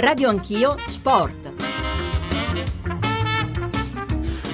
Radio Anch'io Sport.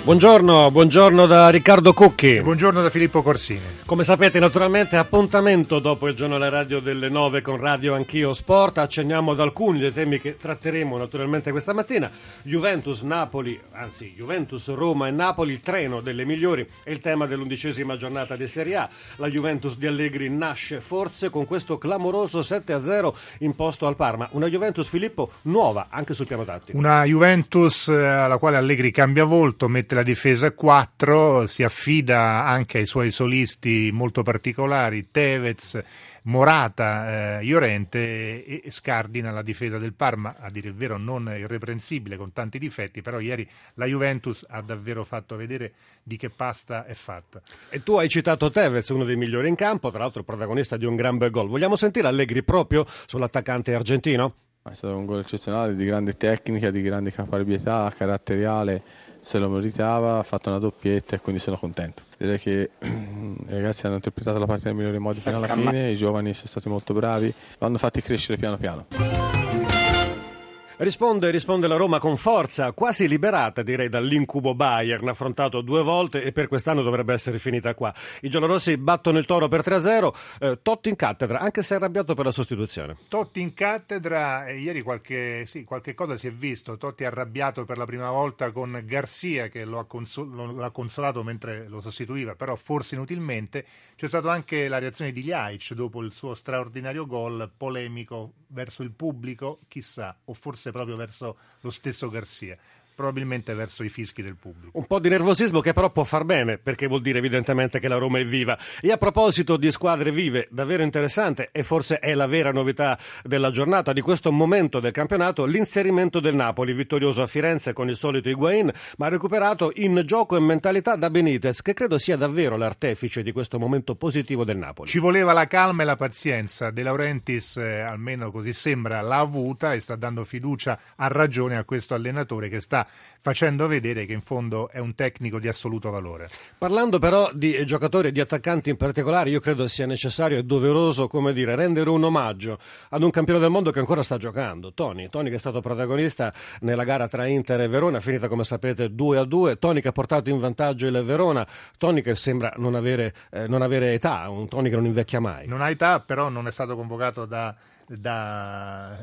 Buongiorno, buongiorno da Riccardo Cucchi. Buongiorno da Filippo Corsini. Come sapete, naturalmente appuntamento dopo il giornale radio delle 9 con Radio Anch'io Sport. Accenniamo ad alcuni dei temi che tratteremo naturalmente questa mattina. Juventus, Napoli, anzi Juventus, Roma e Napoli, il treno delle migliori è il tema dell'undicesima giornata di Serie A. La Juventus di Allegri nasce forse con questo clamoroso 7-0 imposto al Parma. Una Juventus, Filippo, nuova anche sul piano tattico. Una Juventus eh, alla quale Allegri cambia volto, mette la difesa a 4, si affida anche ai suoi solisti molto particolari, Tevez, Morata, eh, Iorente e, e scardina la difesa del Parma, a dire il vero non irreprensibile con tanti difetti, però ieri la Juventus ha davvero fatto vedere di che pasta è fatta. E tu hai citato Tevez, uno dei migliori in campo, tra l'altro protagonista di un gran bel gol. Vogliamo sentire Allegri proprio sull'attaccante argentino? È stato un gol eccezionale, di grande tecnica, di grande caparbietà, caratteriale se lo meritava, ha fatto una doppietta e quindi sono contento. Direi che i ragazzi hanno interpretato la partita nel migliore modo fino alla fine, i giovani sono stati molto bravi, l'hanno fatti crescere piano piano. Risponde, risponde la Roma con forza, quasi liberata direi dall'incubo Bayern, affrontato due volte e per quest'anno dovrebbe essere finita qua. I giallorossi battono il toro per 3-0, eh, Totti in cattedra, anche se arrabbiato per la sostituzione. Totti in cattedra, ieri qualche, sì, qualche cosa si è visto, Totti arrabbiato per la prima volta con Garcia che lo ha, consol- lo ha consolato mentre lo sostituiva, però forse inutilmente. C'è stata anche la reazione di Ljaic dopo il suo straordinario gol polemico verso il pubblico, chissà, o forse proprio verso lo stesso Garcia probabilmente verso i fischi del pubblico. Un po' di nervosismo che però può far bene, perché vuol dire evidentemente che la Roma è viva. E a proposito di squadre vive, davvero interessante, e forse è la vera novità della giornata, di questo momento del campionato, l'inserimento del Napoli, vittorioso a Firenze con il solito Higuain, ma recuperato in gioco e mentalità da Benitez, che credo sia davvero l'artefice di questo momento positivo del Napoli. Ci voleva la calma e la pazienza. De Laurentiis, eh, almeno così sembra, l'ha avuta e sta dando fiducia a ragione a questo allenatore che sta facendo vedere che in fondo è un tecnico di assoluto valore. Parlando però di giocatori e di attaccanti in particolare, io credo sia necessario e doveroso, come dire, rendere un omaggio ad un campione del mondo che ancora sta giocando, Tony. Tony che è stato protagonista nella gara tra Inter e Verona, finita come sapete 2 a 2. Tony che ha portato in vantaggio il Verona, Tony che sembra non avere, eh, non avere età, un Tony che non invecchia mai. Non ha età, però non è stato convocato da da,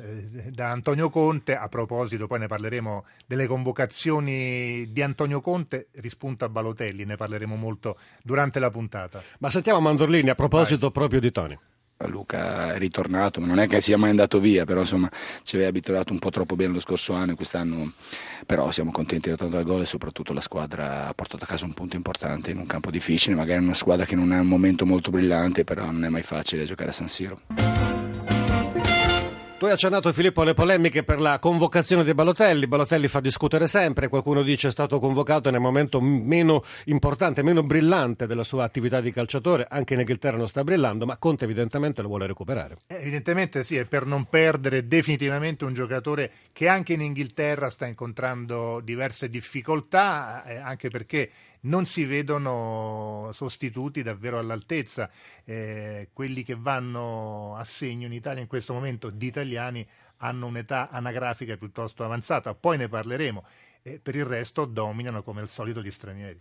da, Antonio Conte. A proposito, poi ne parleremo delle convocazioni di Antonio Conte, rispunta Balotelli, ne parleremo molto durante la puntata. Ma sentiamo Mandorlini a proposito Vai. proprio di Tony. Luca è ritornato, ma non è che sia mai andato via, però insomma ci aveva abituato un po' troppo bene lo scorso anno e quest'anno però siamo contenti di tanto dal gol e soprattutto la squadra ha portato a casa un punto importante in un campo difficile, magari una squadra che non ha un momento molto brillante, però non è mai facile giocare a San Siro. Tu hai accennato Filippo alle polemiche per la convocazione di Balotelli. Balotelli fa discutere sempre, qualcuno dice è stato convocato nel momento meno importante, meno brillante della sua attività di calciatore, anche in Inghilterra non sta brillando, ma Conte evidentemente lo vuole recuperare. Eh, evidentemente sì, è per non perdere definitivamente un giocatore che anche in Inghilterra sta incontrando diverse difficoltà, eh, anche perché non si vedono sostituti davvero all'altezza. Eh, quelli che vanno a segno in Italia in questo momento di italiani hanno un'età anagrafica piuttosto avanzata, poi ne parleremo. E per il resto dominano come al solito gli stranieri.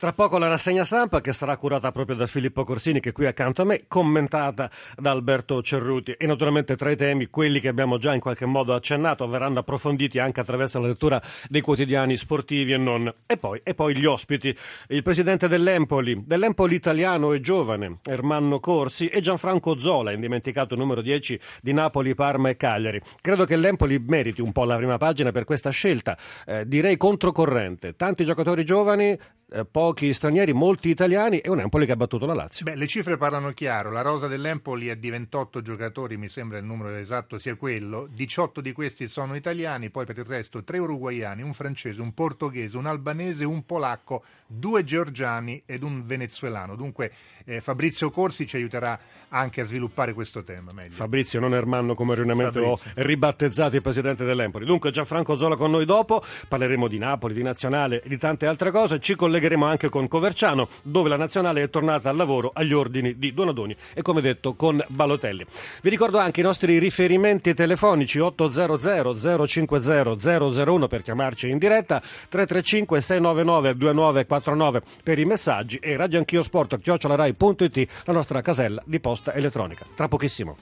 Tra poco la rassegna stampa che sarà curata proprio da Filippo Corsini che è qui accanto a me, commentata da Alberto Cerruti e naturalmente tra i temi quelli che abbiamo già in qualche modo accennato verranno approfonditi anche attraverso la lettura dei quotidiani sportivi e non. E poi, e poi gli ospiti, il presidente dell'Empoli, dell'Empoli italiano e giovane, Ermanno Corsi e Gianfranco Zola, indimenticato numero 10 di Napoli, Parma e Cagliari. Credo che l'Empoli meriti un po' la prima pagina per questa scelta, eh, direi controcorrente. Tanti giocatori giovani, eh, pochi stranieri, molti italiani e un Empoli che ha battuto la Lazio. Beh, le cifre parlano chiaro, la rosa dell'Empoli è di 28 giocatori, mi sembra il numero esatto sia quello, 18 di questi sono italiani, poi per il resto tre uruguaiani, un francese, un portoghese, un albanese, un polacco, due georgiani ed un venezuelano. Dunque eh, Fabrizio Corsi ci aiuterà anche a sviluppare questo tema meglio. Fabrizio, non Ermanno come erroneamente ho ribattezzato il presidente dell'Empoli. Dunque Gianfranco Zola con noi dopo, parleremo di Napoli, di Nazionale e di tante altre cose, ci collegheremo collegheremo anche con Coverciano, dove la nazionale è tornata al lavoro agli ordini di Donadoni e come detto con Balotelli. Vi ricordo anche i nostri riferimenti telefonici 800 050 001 per chiamarci in diretta, 335 699 2949 per i messaggi e radioanchiosport.it la nostra casella di posta elettronica. Tra pochissimo.